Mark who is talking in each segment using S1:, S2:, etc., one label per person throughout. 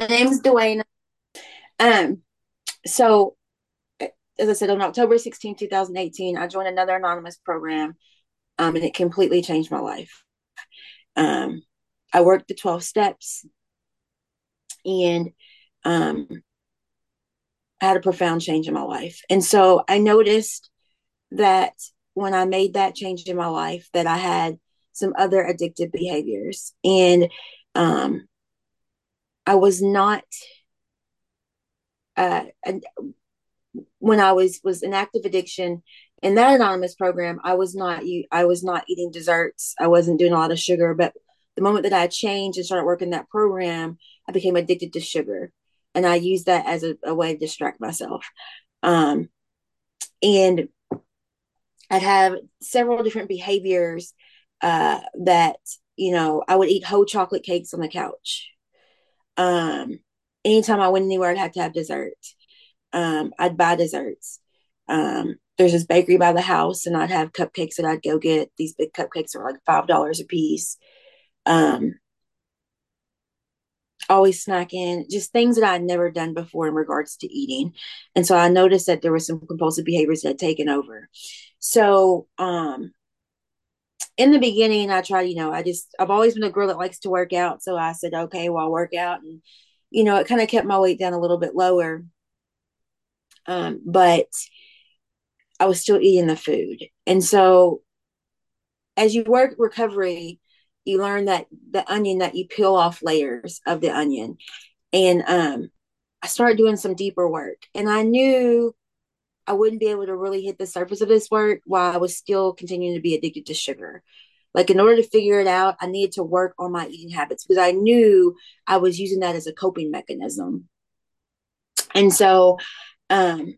S1: My name's Dewayana. Um, so as I said, on October 16, 2018, I joined another anonymous program, um, and it completely changed my life. Um, I worked the 12 steps, and um, I had a profound change in my life. And so I noticed that when I made that change in my life, that I had some other addictive behaviors, and um, I was not. Uh, when I was was an active addiction in that anonymous program, I was not I was not eating desserts. I wasn't doing a lot of sugar. But the moment that I changed and started working that program, I became addicted to sugar, and I used that as a, a way to distract myself. Um, and I'd have several different behaviors uh, that you know I would eat whole chocolate cakes on the couch. Um, anytime I went anywhere, I'd have to have dessert um, I'd buy desserts. Um, there's this bakery by the house, and I'd have cupcakes that I'd go get. These big cupcakes are like five dollars a piece. Um, always snacking, just things that I'd never done before in regards to eating. And so I noticed that there was some compulsive behaviors that had taken over. So um in the beginning I tried, you know, I just I've always been a girl that likes to work out. So I said, okay, well I'll work out and you know, it kind of kept my weight down a little bit lower. Um, but I was still eating the food. And so as you work recovery, you learn that the onion that you peel off layers of the onion. And um, I started doing some deeper work. And I knew I wouldn't be able to really hit the surface of this work while I was still continuing to be addicted to sugar. Like, in order to figure it out, I needed to work on my eating habits because I knew I was using that as a coping mechanism. And so um,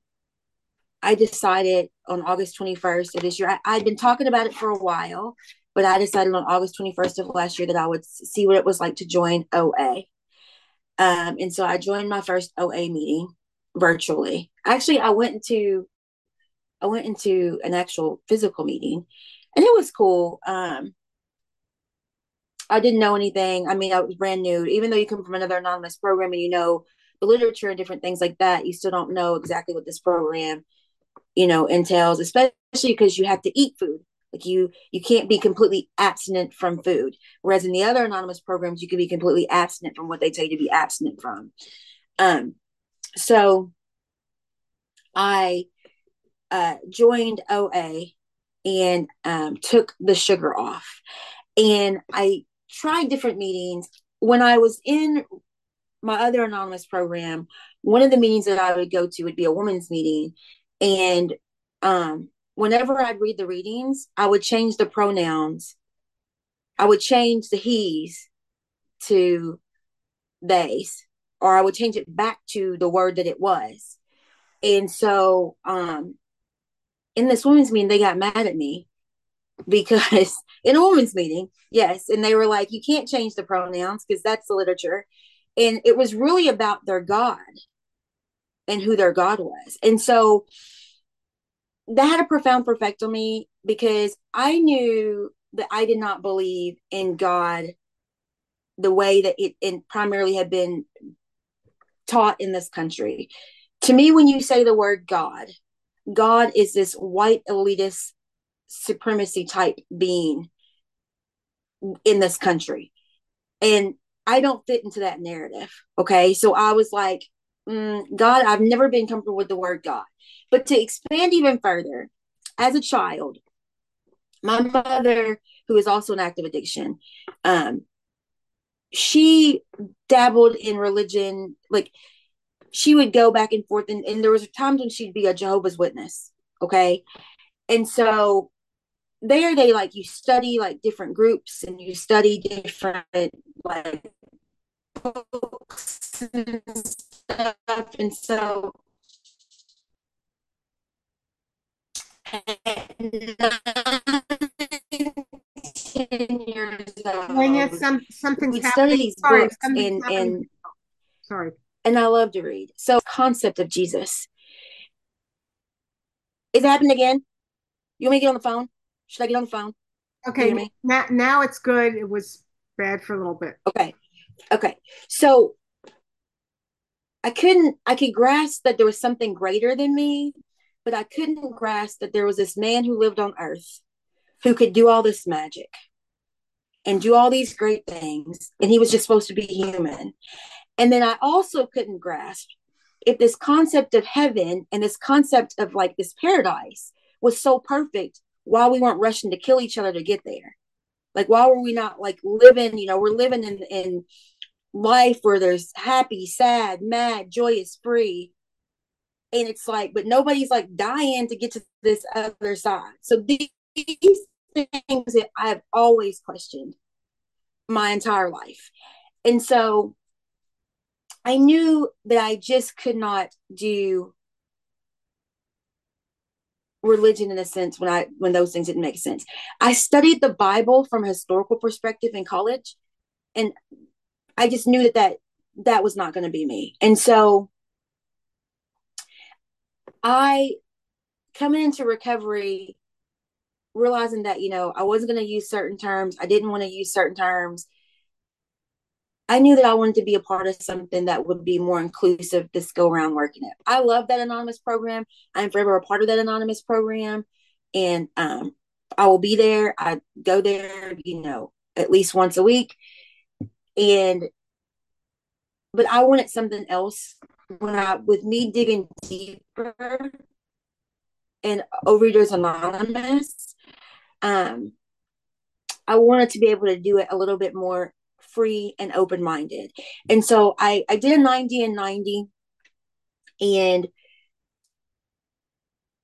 S1: I decided on August 21st of this year, I, I'd been talking about it for a while, but I decided on August 21st of last year that I would see what it was like to join OA. Um, and so I joined my first OA meeting virtually. Actually, I went into I went into an actual physical meeting and it was cool. Um, I didn't know anything. I mean, I was brand new. Even though you come from another anonymous program and you know the literature and different things like that, you still don't know exactly what this program, you know, entails, especially because you have to eat food. Like you, you can't be completely abstinent from food. Whereas in the other anonymous programs, you can be completely abstinent from what they tell you to be abstinent from. Um, so I uh, joined OA and um, took the sugar off. And I tried different meetings. When I was in my other anonymous program, one of the meetings that I would go to would be a women's meeting. And um, whenever I'd read the readings, I would change the pronouns. I would change the he's to theys, or I would change it back to the word that it was. And so um, in this women's meeting, they got mad at me because in a women's meeting, yes, and they were like, you can't change the pronouns because that's the literature and it was really about their god and who their god was and so that had a profound effect on me because i knew that i did not believe in god the way that it, it primarily had been taught in this country to me when you say the word god god is this white elitist supremacy type being in this country and I don't fit into that narrative. Okay. So I was like, mm, God, I've never been comfortable with the word God. But to expand even further, as a child, my mother, who is also an active addiction, um, she dabbled in religion. Like she would go back and forth, and, and there was times when she'd be a Jehovah's Witness. Okay. And so there they like you study like different groups and you study different like books and stuff and so
S2: when it's some something's
S1: we
S2: happening.
S1: study these
S2: Sorry,
S1: books and
S2: happening.
S1: and
S2: Sorry.
S1: and I love to read. So concept of Jesus. Is it happened again? You want me to get on the phone? Should I get on the phone?
S2: Okay, now now it's good. It was bad for a little bit.
S1: Okay. Okay. So I couldn't, I could grasp that there was something greater than me, but I couldn't grasp that there was this man who lived on earth who could do all this magic and do all these great things. And he was just supposed to be human. And then I also couldn't grasp if this concept of heaven and this concept of like this paradise was so perfect, why we weren't rushing to kill each other to get there. Like, why were we not like living, you know, we're living in, in life where there's happy, sad, mad, joyous, free. And it's like, but nobody's like dying to get to this other side. So these things that I've always questioned my entire life. And so I knew that I just could not do religion in a sense when I when those things didn't make sense. I studied the Bible from a historical perspective in college and I just knew that that, that was not going to be me. And so I coming into recovery realizing that you know I wasn't going to use certain terms, I didn't want to use certain terms. I knew that I wanted to be a part of something that would be more inclusive this go around working it. I love that anonymous program. I'm forever a part of that anonymous program. And um, I will be there. I go there, you know, at least once a week. And but I wanted something else when I with me digging deeper in Overeaters Anonymous, um, I wanted to be able to do it a little bit more free and open minded. And so I, I did a 90 and 90 and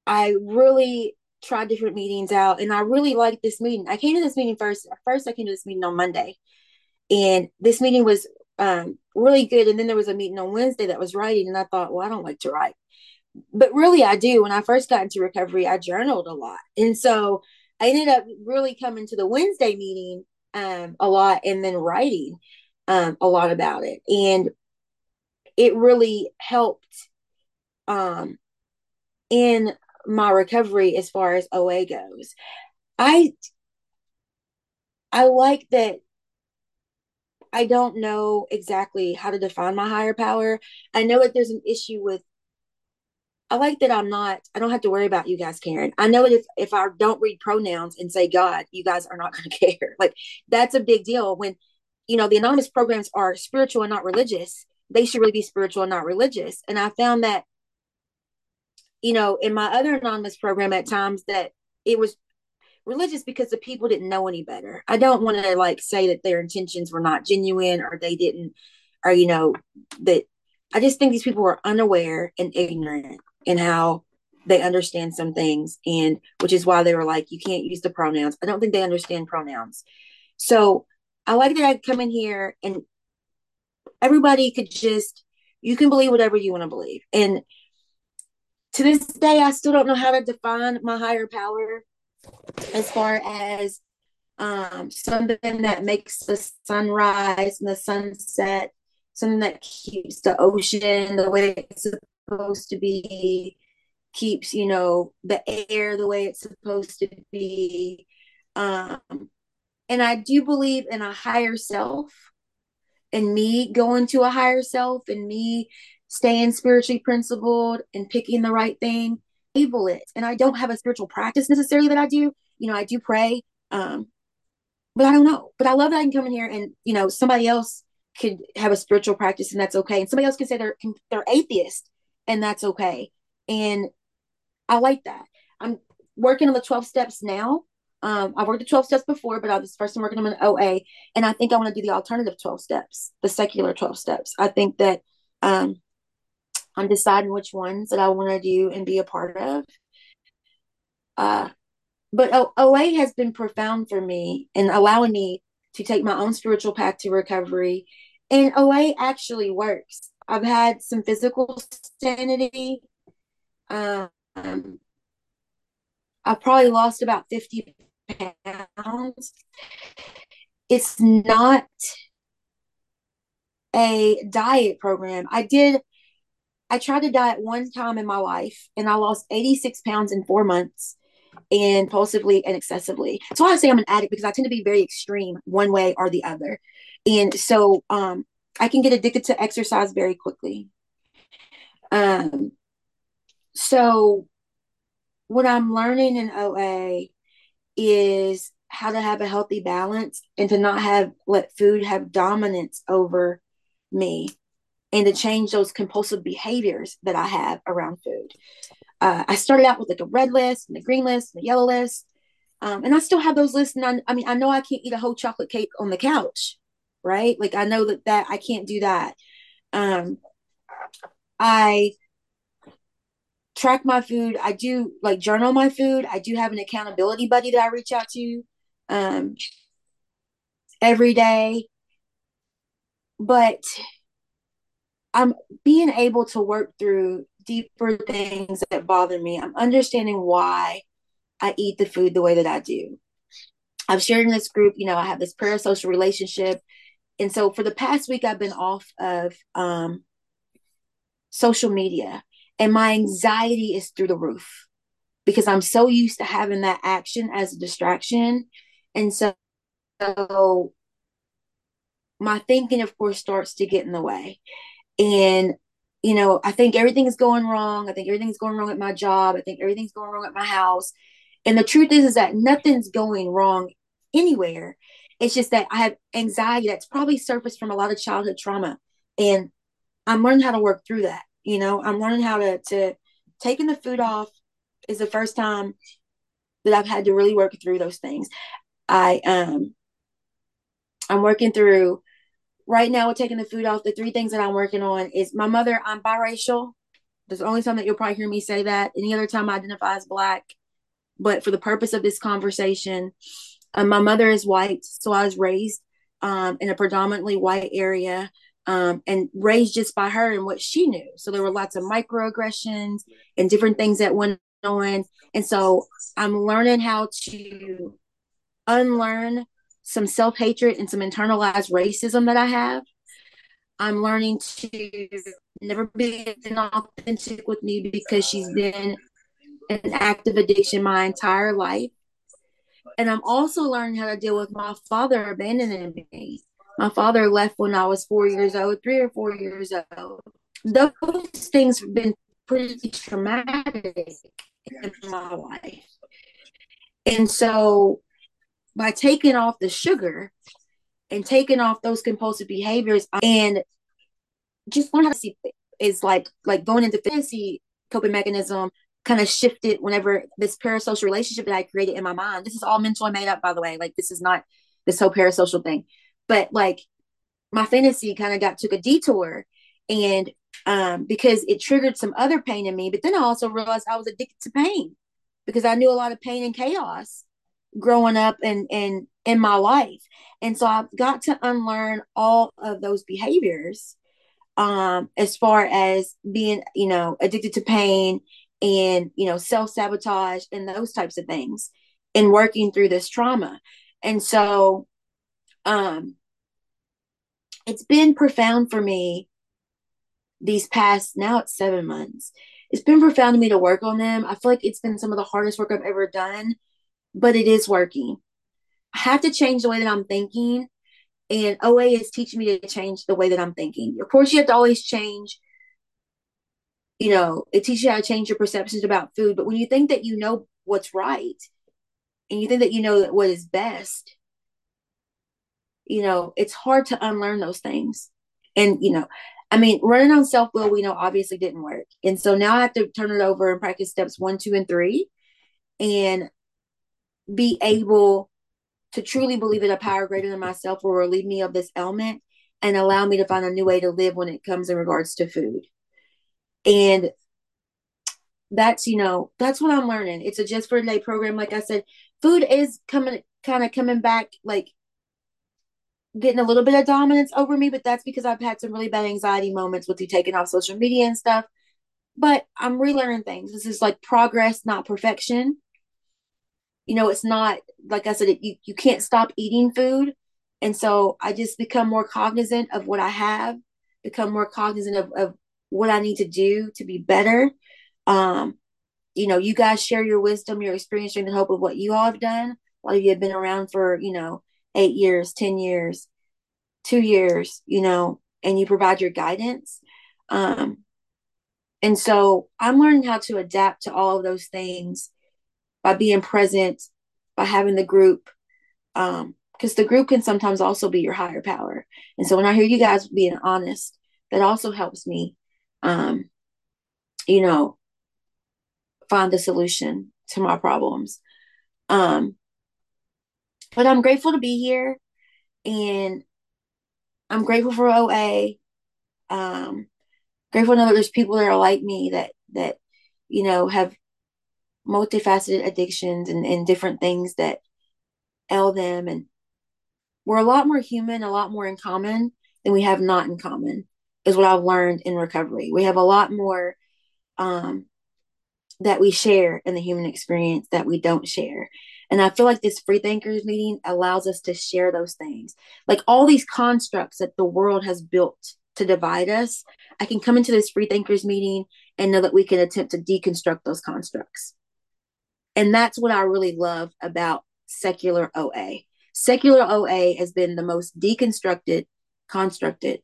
S1: I really tried different meetings out and I really liked this meeting. I came to this meeting first. First, I came to this meeting on Monday and this meeting was um, really good. And then there was a meeting on Wednesday that was writing and I thought, well, I don't like to write. But really, I do. When I first got into recovery, I journaled a lot. And so I ended up really coming to the Wednesday meeting um, a lot and then writing um, a lot about it. And it really helped um, in my recovery as far as OA goes. I I like that I don't know exactly how to define my higher power. I know that there's an issue with I like that I'm not, I don't have to worry about you guys caring. I know if, if I don't read pronouns and say God, you guys are not going to care. Like that's a big deal when, you know, the anonymous programs are spiritual and not religious. They should really be spiritual and not religious. And I found that, you know, in my other anonymous program at times that it was religious because the people didn't know any better. I don't want to like say that their intentions were not genuine or they didn't, or, you know, that I just think these people were unaware and ignorant in how they understand some things and which is why they were like you can't use the pronouns. I don't think they understand pronouns. So i like that i come in here and everybody could just you can believe whatever you want to believe. And to this day i still don't know how to define my higher power as far as um, something that makes the sunrise and the sunset something that keeps the ocean the way it's supposed to be, keeps, you know, the air the way it's supposed to be. Um, and I do believe in a higher self and me going to a higher self and me staying spiritually principled and picking the right thing, able it. And I don't have a spiritual practice necessarily that I do. You know, I do pray. Um, but I don't know. But I love that I can come in here and, you know, somebody else could have a spiritual practice and that's okay. And somebody else can say they're they're atheist and that's okay. And I like that. I'm working on the 12 steps now. Um, I worked the 12 steps before, but I was first I'm working on an OA. And I think I want to do the alternative 12 steps, the secular 12 steps. I think that um, I'm deciding which ones that I want to do and be a part of. Uh, but o- OA has been profound for me in allowing me to take my own spiritual path to recovery. And OA actually works. I've had some physical sanity. Um, I've probably lost about 50 pounds. It's not a diet program. I did, I tried to diet one time in my life and I lost 86 pounds in four months and impulsively and excessively. So I say I'm an addict because I tend to be very extreme one way or the other. And so um, I can get addicted to exercise very quickly. Um, so what I'm learning in OA is how to have a healthy balance and to not have let food have dominance over me and to change those compulsive behaviors that I have around food. Uh, I started out with like a red list and a green list and a yellow list. Um, and I still have those lists. And I, I mean, I know I can't eat a whole chocolate cake on the couch, right? Like I know that that I can't do that. Um, I track my food. I do like journal my food. I do have an accountability buddy that I reach out to um, every day. But I'm being able to work through deeper things that bother me. I'm understanding why I eat the food the way that I do. I've shared in this group, you know, I have this parasocial relationship. And so for the past week, I've been off of um, social media and my anxiety is through the roof because I'm so used to having that action as a distraction. And so, so my thinking, of course, starts to get in the way. And, you know, I think everything's going wrong. I think everything's going wrong at my job. I think everything's going wrong at my house. And the truth is, is that nothing's going wrong anywhere. It's just that I have anxiety that's probably surfaced from a lot of childhood trauma. And I'm learning how to work through that. You know, I'm learning how to to taking the food off is the first time that I've had to really work through those things. I um I'm working through right now with taking the food off. The three things that I'm working on is my mother, I'm biracial. There's the only time that you'll probably hear me say that. Any other time I identify as black. But for the purpose of this conversation, um, my mother is white, so I was raised um, in a predominantly white area um, and raised just by her and what she knew. So there were lots of microaggressions and different things that went on. And so I'm learning how to unlearn some self hatred and some internalized racism that I have. I'm learning to never be authentic with me because she's been an active addiction my entire life. And I'm also learning how to deal with my father abandoning me my father left when I was four years old, three or four years old. Those things have been pretty traumatic in my life. And so by taking off the sugar and taking off those compulsive behaviors and just learn how to see is like like going into fantasy coping mechanism kind of shifted whenever this parasocial relationship that I created in my mind. This is all mentally made up, by the way. Like this is not this whole parasocial thing but like my fantasy kind of got took a detour and um because it triggered some other pain in me but then i also realized i was addicted to pain because i knew a lot of pain and chaos growing up and and in my life and so i've got to unlearn all of those behaviors um as far as being you know addicted to pain and you know self-sabotage and those types of things and working through this trauma. And so um it's been profound for me these past now it's seven months it's been profound to me to work on them. I feel like it's been some of the hardest work i've ever done but it is working. I have to change the way that i'm thinking and oa is teaching me to change the way that i'm thinking. Of course you have to always change you know it teaches you how to change your perceptions about food but when you think that you know what's right and you think that you know what is best you know, it's hard to unlearn those things. And, you know, I mean, running on self will, we know obviously didn't work. And so now I have to turn it over and practice steps one, two, and three and be able to truly believe that a power greater than myself will relieve me of this ailment and allow me to find a new way to live when it comes in regards to food. And that's, you know, that's what I'm learning. It's a just for day program. Like I said, food is coming, kind of coming back like getting a little bit of dominance over me, but that's because I've had some really bad anxiety moments with you taking off social media and stuff. But I'm relearning things. This is like progress, not perfection. You know, it's not like I said, it, you you can't stop eating food, and so I just become more cognizant of what I have, become more cognizant of, of what I need to do to be better. Um, you know, you guys share your wisdom, your experience, and the hope of what you all have done. A lot of you have been around for you know eight years, 10 years, two years, you know, and you provide your guidance. Um, And so I'm learning how to adapt to all of those things by being present, by having the group, um, because the group can sometimes also be your higher power. And so when I hear you guys being honest, that also helps me, um, you know, find the solution to my problems. Um, but I'm grateful to be here and I'm grateful for OA. Um, grateful to know that there's people that are like me that, that, you know, have multifaceted addictions and, and different things that ail them. And we're a lot more human, a lot more in common than we have not in common, is what I've learned in recovery. We have a lot more um, that we share in the human experience that we don't share. And I feel like this free thinkers meeting allows us to share those things. Like all these constructs that the world has built to divide us, I can come into this free thinkers meeting and know that we can attempt to deconstruct those constructs. And that's what I really love about secular OA. Secular OA has been the most deconstructed, constructed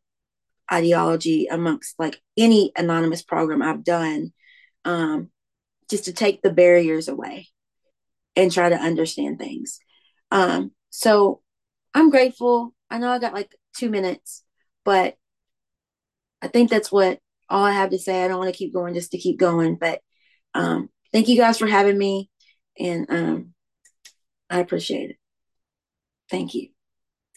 S1: ideology amongst like any anonymous program I've done. Um, just to take the barriers away and try to understand things. Um, so I'm grateful. I know I got like two minutes, but I think that's what all I have to say. I don't want to keep going just to keep going, but um, thank you guys for having me, and um, I appreciate it. Thank you.